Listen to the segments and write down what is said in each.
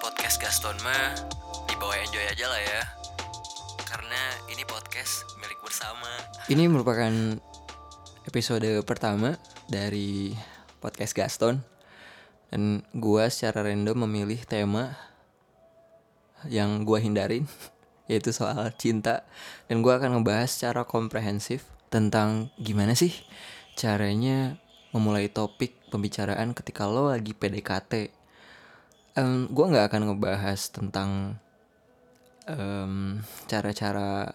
Podcast Gaston mah dibawa enjoy aja lah ya. Karena ini podcast milik bersama. Ini merupakan episode pertama dari podcast Gaston dan gua secara random memilih tema yang gua hindarin yaitu soal cinta dan gua akan ngebahas secara komprehensif tentang gimana sih caranya memulai topik pembicaraan ketika lo lagi PDKT. Em, gua nggak akan ngebahas tentang em, cara-cara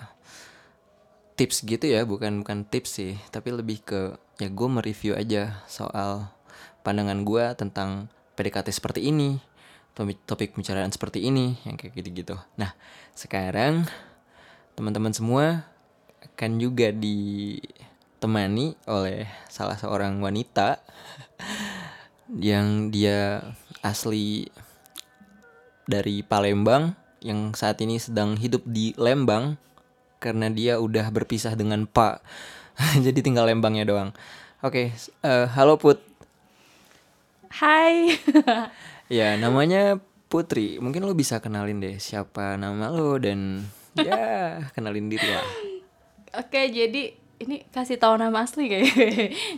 tips gitu ya. Bukan bukan tips sih. Tapi lebih ke ya gue mereview aja soal pandangan gue tentang PDKT seperti ini topik topik pembicaraan seperti ini yang kayak gitu-gitu. Nah sekarang teman-teman semua akan juga ditemani oleh salah seorang wanita yang dia asli dari Palembang yang saat ini sedang hidup di Lembang karena dia udah berpisah dengan Pak. Jadi tinggal Lembangnya doang. Oke, eh, halo Put. Hai. Ya, namanya Putri. Mungkin lo bisa kenalin deh siapa nama lo dan ya kenalin diri lah. Oke, jadi ini kasih tahu nama asli kayak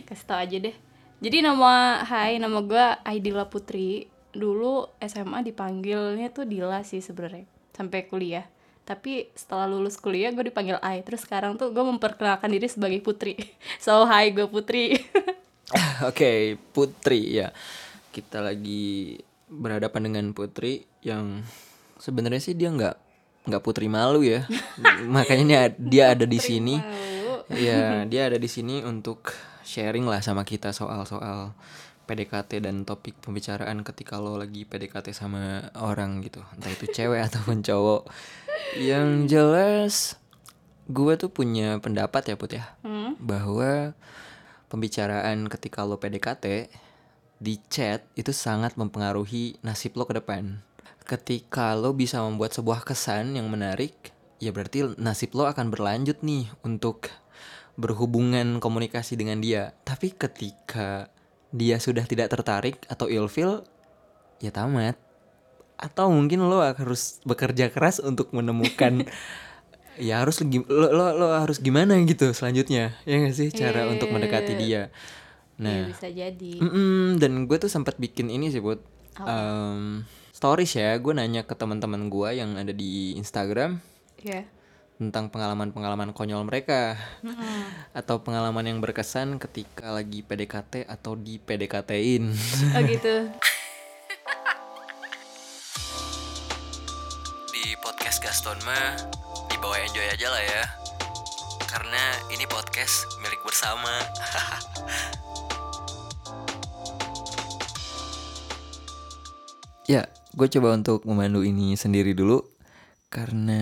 kasih tahu aja deh. Jadi nama Hai, nama gue Aidila Putri. Dulu SMA dipanggilnya tuh Dila sih sebenarnya sampai kuliah. Tapi setelah lulus kuliah gue dipanggil Ai. Terus sekarang tuh gue memperkenalkan diri sebagai Putri. So, Hai, gue Putri. Oke, Putri ya. Kita lagi berhadapan dengan Putri yang sebenarnya sih dia nggak nggak Putri malu ya. Makanya dia ada di sini. Iya, dia ada di sini untuk sharing lah sama kita soal-soal PDKT dan topik pembicaraan ketika lo lagi PDKT sama orang gitu. Entah itu cewek ataupun cowok. Yang jelas gue tuh punya pendapat ya Put ya. Hmm? Bahwa pembicaraan ketika lo PDKT di chat itu sangat mempengaruhi nasib lo ke depan. Ketika lo bisa membuat sebuah kesan yang menarik, ya berarti nasib lo akan berlanjut nih untuk berhubungan komunikasi dengan dia. Tapi ketika dia sudah tidak tertarik atau ilfil, ya tamat. Atau mungkin lo harus bekerja keras untuk menemukan ya harus lo, lo, lo harus gimana gitu selanjutnya. Ya gak sih? Cara untuk mendekati dia. Iya, nah. bisa jadi. Mm-mm, dan gue tuh sempat bikin ini sih buat em, stories ya. Gue nanya ke teman-teman gue yang ada di Instagram. Ya. Tentang pengalaman-pengalaman konyol mereka Mm-mm. atau pengalaman yang berkesan ketika lagi PDKT atau di PDKT-in Oh gitu. Di podcast Gaston mah dibawa enjoy aja lah ya. Karena ini podcast milik bersama. Ya, gue coba untuk memandu ini sendiri dulu karena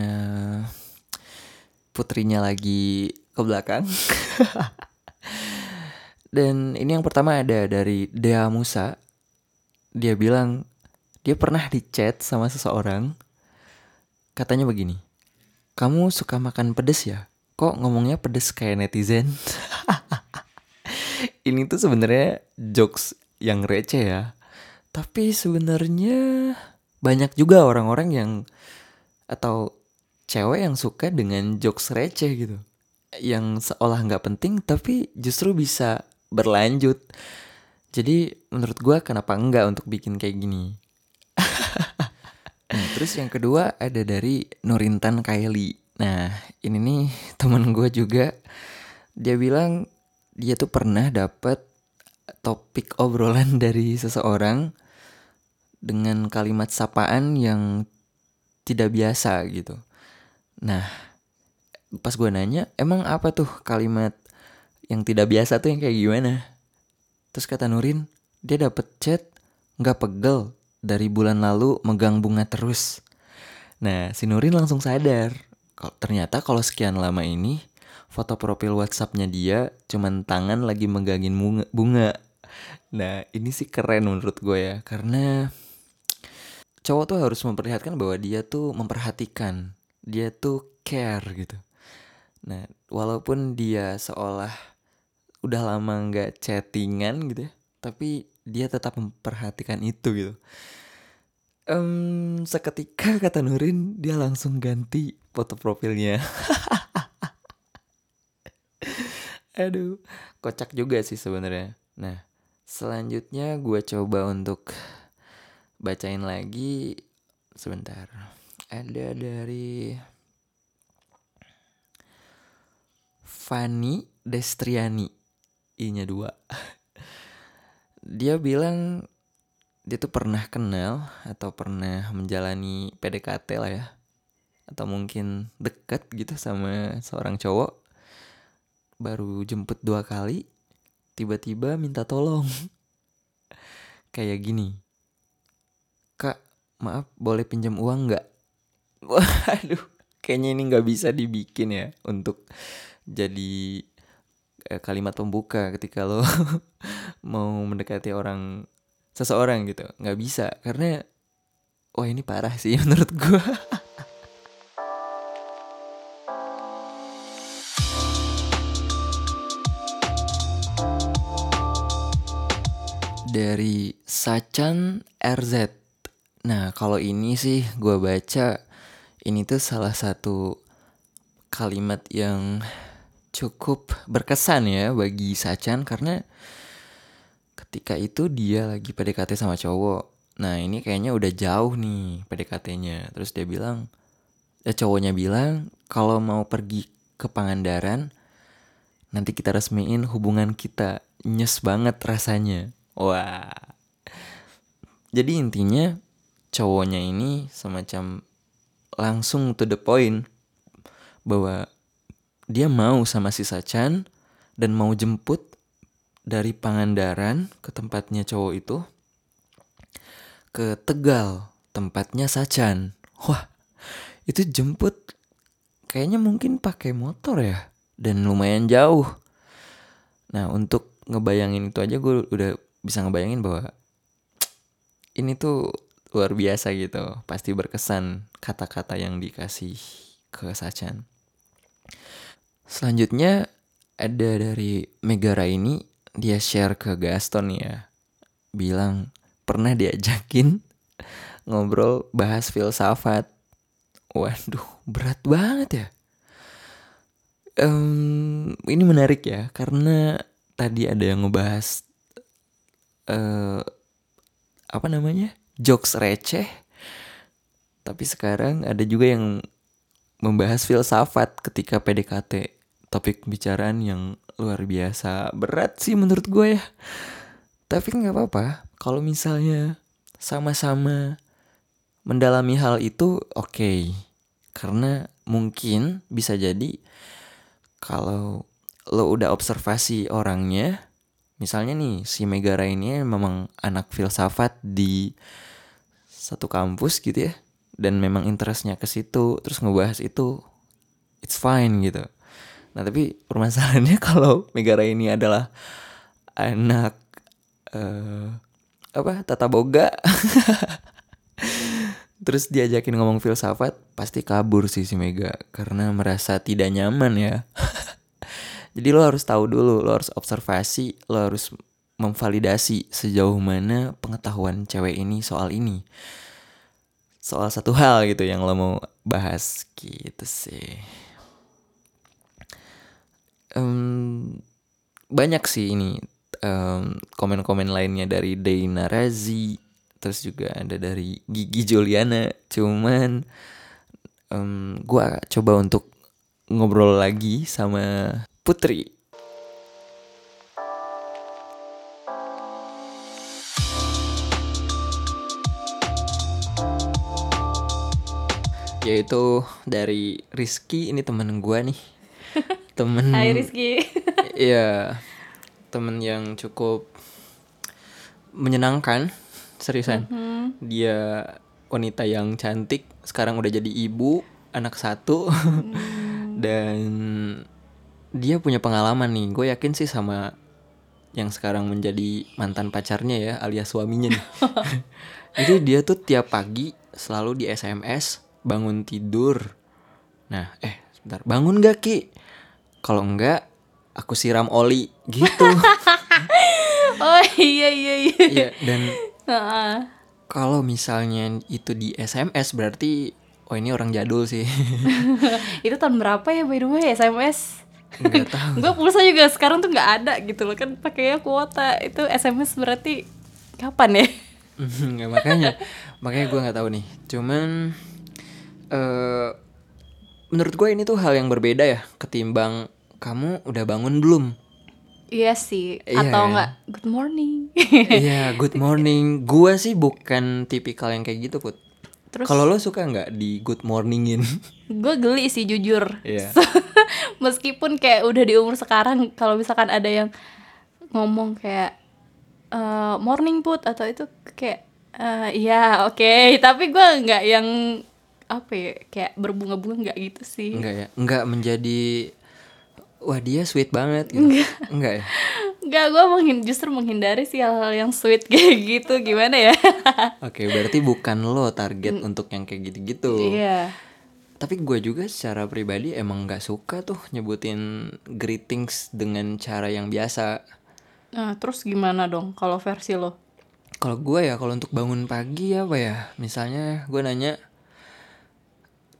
putrinya lagi ke belakang. Dan ini yang pertama ada dari Dea Musa. Dia bilang dia pernah di chat sama seseorang. Katanya begini. Kamu suka makan pedes ya? Kok ngomongnya pedes kayak netizen? ini tuh sebenarnya jokes yang receh ya. Tapi sebenarnya banyak juga orang-orang yang atau cewek yang suka dengan jokes receh gitu. Yang seolah nggak penting tapi justru bisa berlanjut. Jadi menurut gua kenapa enggak untuk bikin kayak gini? nah, terus yang kedua ada dari Nurintan Kaili. Nah, ini nih temen gue juga. Dia bilang dia tuh pernah dapet topik obrolan dari seseorang dengan kalimat sapaan yang tidak biasa gitu. Nah, pas gue nanya, emang apa tuh kalimat yang tidak biasa tuh yang kayak gimana? Terus kata Nurin, dia dapet chat nggak pegel dari bulan lalu megang bunga terus. Nah, si Nurin langsung sadar. Kalau ternyata kalau sekian lama ini foto profil WhatsAppnya dia cuman tangan lagi megangin bunga. bunga. Nah, ini sih keren menurut gue ya, karena cowok tuh harus memperlihatkan bahwa dia tuh memperhatikan, dia tuh care gitu. Nah, walaupun dia seolah udah lama nggak chattingan gitu ya, tapi dia tetap memperhatikan itu gitu. Em, seketika kata Nurin dia langsung ganti foto profilnya. Aduh, kocak juga sih sebenarnya. Nah, selanjutnya gue coba untuk bacain lagi sebentar. Ada dari Fanny Destriani. I-nya dua. Dia bilang dia tuh pernah kenal atau pernah menjalani PDKT lah ya. Atau mungkin deket gitu sama seorang cowok. Baru jemput dua kali, tiba-tiba minta tolong. Kayak gini. Kak, maaf boleh pinjam uang nggak? Waduh, kayaknya ini nggak bisa dibikin ya untuk jadi eh, kalimat pembuka ketika lo mau mendekati orang seseorang gitu. Nggak bisa karena wah ini parah sih menurut gue dari Sacan RZ nah kalau ini sih gue baca ini tuh salah satu kalimat yang cukup berkesan ya bagi Sacan karena ketika itu dia lagi PDKT sama cowok. Nah ini kayaknya udah jauh nih PDKT-nya. Terus dia bilang, ya cowoknya bilang kalau mau pergi ke Pangandaran nanti kita resmiin hubungan kita. Nyes banget rasanya. Wah. Jadi intinya cowoknya ini semacam langsung to the point bahwa dia mau sama si Sacan dan mau jemput dari Pangandaran ke tempatnya cowok itu ke Tegal tempatnya Sacan. Wah, itu jemput kayaknya mungkin pakai motor ya dan lumayan jauh. Nah, untuk ngebayangin itu aja gue udah bisa ngebayangin bahwa ini tuh luar biasa gitu. Pasti berkesan kata-kata yang dikasih ke Sacan. Selanjutnya ada dari Megara ini dia share ke Gaston ya. Bilang pernah diajakin ngobrol bahas filsafat. Waduh, berat banget ya. Em, ini menarik ya karena tadi ada yang ngebahas eh apa namanya jokes receh, tapi sekarang ada juga yang membahas filsafat ketika PDKT topik pembicaraan yang luar biasa. Berat sih menurut gue ya. Tapi nggak apa-apa. Kalau misalnya sama-sama mendalami hal itu oke. Okay. karena mungkin bisa jadi kalau lo udah observasi orangnya misalnya nih si Megara ini memang anak filsafat di satu kampus gitu ya dan memang interestnya ke situ terus ngebahas itu it's fine gitu. Nah tapi permasalahannya kalau Megara ini adalah anak uh, apa tata boga terus diajakin ngomong filsafat pasti kabur sih si Mega karena merasa tidak nyaman ya. Jadi lo harus tahu dulu lo harus observasi lo harus memvalidasi sejauh mana pengetahuan cewek ini soal ini. Soal satu hal gitu yang lo mau bahas gitu sih. Um, banyak sih ini um, komen-komen lainnya dari Dana Razi terus juga ada dari Gigi Juliana. Cuman um, gue coba untuk ngobrol lagi sama Putri yaitu dari Rizky. Ini temen gue nih. Temen Hai Rizky. Iya. Temen yang cukup menyenangkan seriusan. Mhm. dia wanita yang cantik sekarang udah jadi ibu anak satu. Dan dia punya pengalaman nih. Gue yakin sih sama yang sekarang menjadi mantan pacarnya ya alias suaminya nih. Jadi dia tuh tiap pagi selalu di SMS bangun tidur nah eh sebentar bangun gak ki kalau enggak aku siram oli gitu Oh iya iya iya Iya dan Heeh. Kalau misalnya itu di SMS berarti oh ini orang jadul sih. Itu tahun berapa ya by the way SMS? Enggak tahu. gue pulsa juga sekarang tuh nggak ada gitu loh kan pakainya kuota itu SMS berarti kapan ya? Nggak makanya makanya gue nggak tahu nih. Cuman eh menurut gue ini tuh hal yang berbeda ya ketimbang kamu udah bangun belum? Iya sih Iya. atau enggak good morning. Iya, good morning. Gua sih bukan tipikal yang kayak gitu, Put. Terus Kalau lo suka nggak di good morningin? gue geli sih jujur. Iya. Meskipun kayak udah di umur sekarang kalau misalkan ada yang ngomong kayak eh, morning put atau itu kayak eh, iya oke tapi gue nggak yang apa ya kayak berbunga-bunga nggak gitu sih. Enggak ya? Enggak menjadi wah dia sweet banget gitu. Enggak, ya? Enggak, gue menghin justru menghindari sih hal-hal yang sweet kayak gitu gimana ya? Oke, berarti bukan lo target untuk yang kayak gitu-gitu. Iya. Tapi gue juga secara pribadi emang nggak suka tuh nyebutin greetings dengan cara yang biasa. Nah, terus gimana dong kalau versi lo? Kalau gue ya kalau untuk bangun pagi apa ya? Misalnya gue nanya,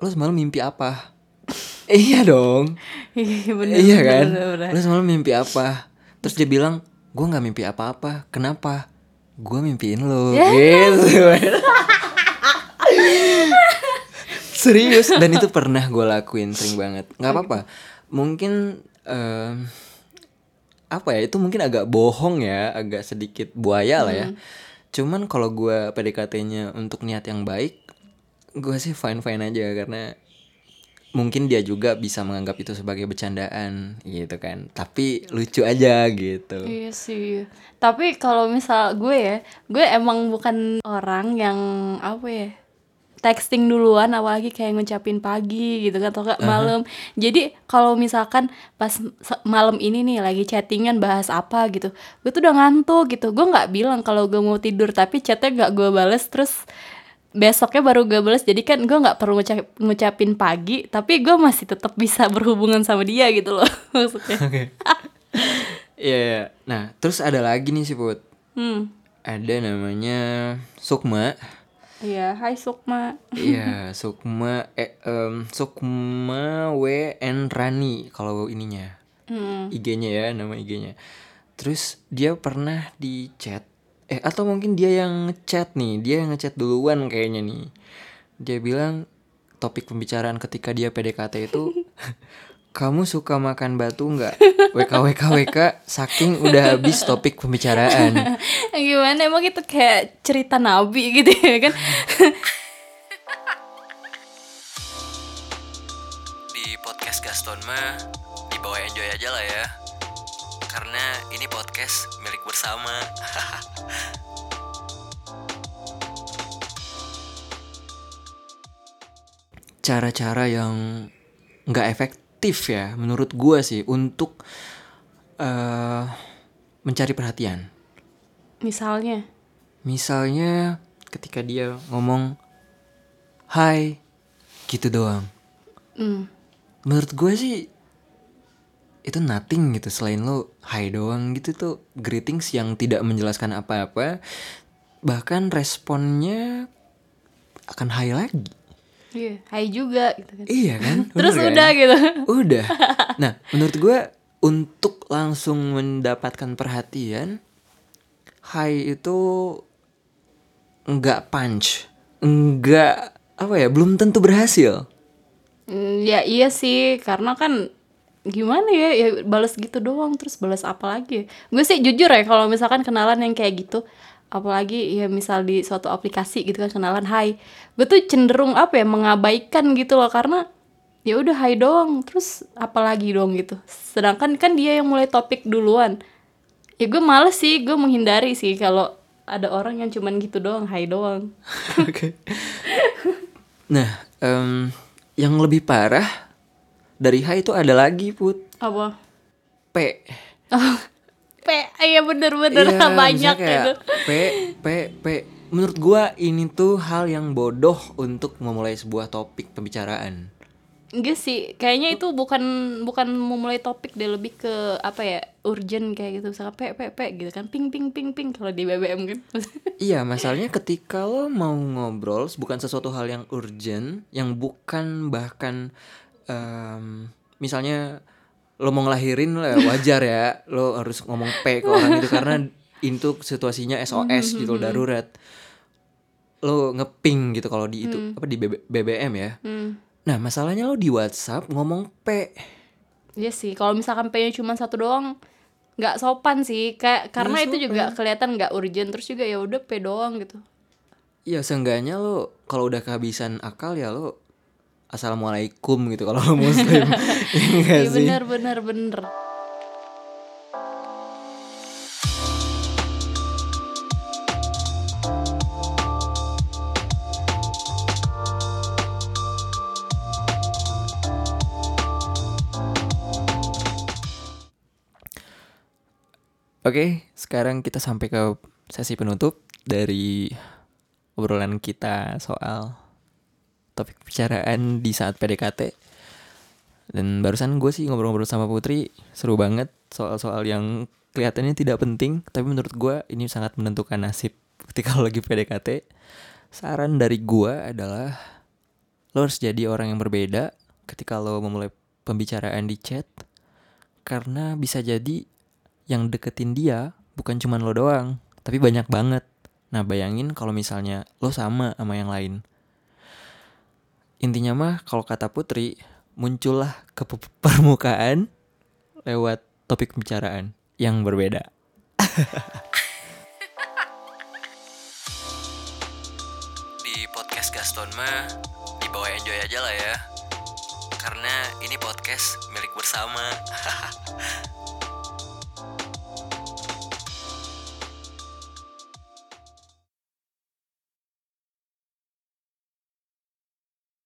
lo semalam mimpi apa? iya dong. Iya bener, iya bener, kan? bener, bener. Lo semalam mimpi apa? Terus dia bilang, gue nggak mimpi apa-apa. Kenapa? Gue mimpiin lo. Gitu. Serius dan itu pernah gue lakuin sering banget. Nggak apa-apa. Mungkin em, apa ya? Itu mungkin agak bohong ya, agak sedikit buaya lah ya. Cuman kalau gue PDKT-nya untuk niat yang baik, gue sih fine fine aja karena mungkin dia juga bisa menganggap itu sebagai bercandaan gitu kan tapi lucu aja gitu Iya sih. Tapi kalau misal gue ya, gue emang bukan orang yang apa ya texting duluan apalagi kayak ngucapin pagi gitu kan atau enggak malam. Jadi kalau misalkan pas malam ini nih lagi chattingan bahas apa gitu, gue tuh udah ngantuk gitu. Gue nggak bilang kalau gue mau tidur tapi chatnya nggak gue bales terus besoknya baru gue bales jadi kan gue nggak perlu ngucap- ngucapin pagi tapi gue masih tetap bisa berhubungan sama dia gitu loh maksudnya oke Iya iya. nah terus ada lagi nih sih put hmm ada namanya Sukma Iya, hai Sukma. Iya, Sukma eh em, Sukma W N Rani kalau ininya. Hmm. IG-nya ya, nama IG-nya. Terus dia pernah di chat eh atau mungkin dia yang ngechat nih, dia yang ngechat duluan kayaknya nih. Dia bilang topik pembicaraan ketika dia PDKT itu kamu suka makan batu nggak? WKWKWK saking udah habis topik pembicaraan. Gimana emang itu kayak cerita nabi gitu ya kan? Di podcast Gaston mah dibawa enjoy aja lah ya. Karena ini podcast milik bersama. cara-cara yang nggak efektif ya menurut gua sih untuk eh mencari perhatian. Misalnya, Misalnya ketika dia ngomong hai gitu doang. hmm, Menurut gue sih itu nothing gitu selain lo hai doang gitu tuh greetings yang tidak menjelaskan apa-apa bahkan responnya akan hai lagi. iya, hai juga gitu kan. Iya kan? Terus kan? udah gitu. Udah. Nah, menurut gue untuk langsung mendapatkan perhatian, high itu nggak punch, nggak apa ya, belum tentu berhasil. Hmm, ya iya sih, karena kan gimana ya, ya balas gitu doang terus balas apa lagi? Gue sih jujur ya kalau misalkan kenalan yang kayak gitu, apalagi ya misal di suatu aplikasi gitu kan kenalan hai, gue tuh cenderung apa ya mengabaikan gitu loh karena ya udah hai doang, terus apalagi dong gitu. Sedangkan kan dia yang mulai topik duluan. Ya gue males sih, gue menghindari sih kalau ada orang yang cuman gitu doang, hai doang. Oke. nah, em, yang lebih parah dari high itu ada lagi put Apa? P. Oh, P, iya bener-bener Iya, banyak gitu. P, P, P. Menurut gua ini tuh hal yang bodoh untuk memulai sebuah topik pembicaraan. enggak sih kayaknya itu bukan bukan memulai topik deh lebih ke apa ya urgent kayak gitu misalnya pe pe pe gitu kan ping ping ping ping kalau di BBM kan Iya, masalahnya ketika lo mau ngobrol bukan sesuatu hal yang urgent, yang bukan bahkan em, misalnya lo mau ngelahirin lah wajar ya, lo harus ngomong P ke orang itu karena itu situasinya SOS gitu darurat. Lo ngeping gitu kalau di itu apa di BB- BBM ya. hmm. Nah, masalahnya lo di WhatsApp ngomong P. Iya sih kalau misalkan P-nya cuma satu doang nggak sopan sih kayak karena itu juga kelihatan nggak urgent terus juga ya udah P doang gitu Ya seenggaknya lo kalau udah kehabisan akal ya lo Assalamualaikum gitu kalau lo muslim Iya Iya sih? bener bener bener Oke, sekarang kita sampai ke sesi penutup dari obrolan kita soal topik pembicaraan di saat PDKT. Dan barusan gue sih ngobrol-ngobrol sama Putri, seru banget soal-soal yang kelihatannya tidak penting, tapi menurut gue ini sangat menentukan nasib ketika lo lagi PDKT. Saran dari gue adalah lo harus jadi orang yang berbeda ketika lo memulai pembicaraan di chat, karena bisa jadi yang deketin dia bukan cuma lo doang, tapi banyak banget. Nah bayangin kalau misalnya lo sama sama yang lain. Intinya mah kalau kata Putri, muncullah ke pe- permukaan lewat topik pembicaraan yang berbeda. Di podcast Gaston mah dibawa enjoy aja lah ya. Karena ini podcast milik bersama.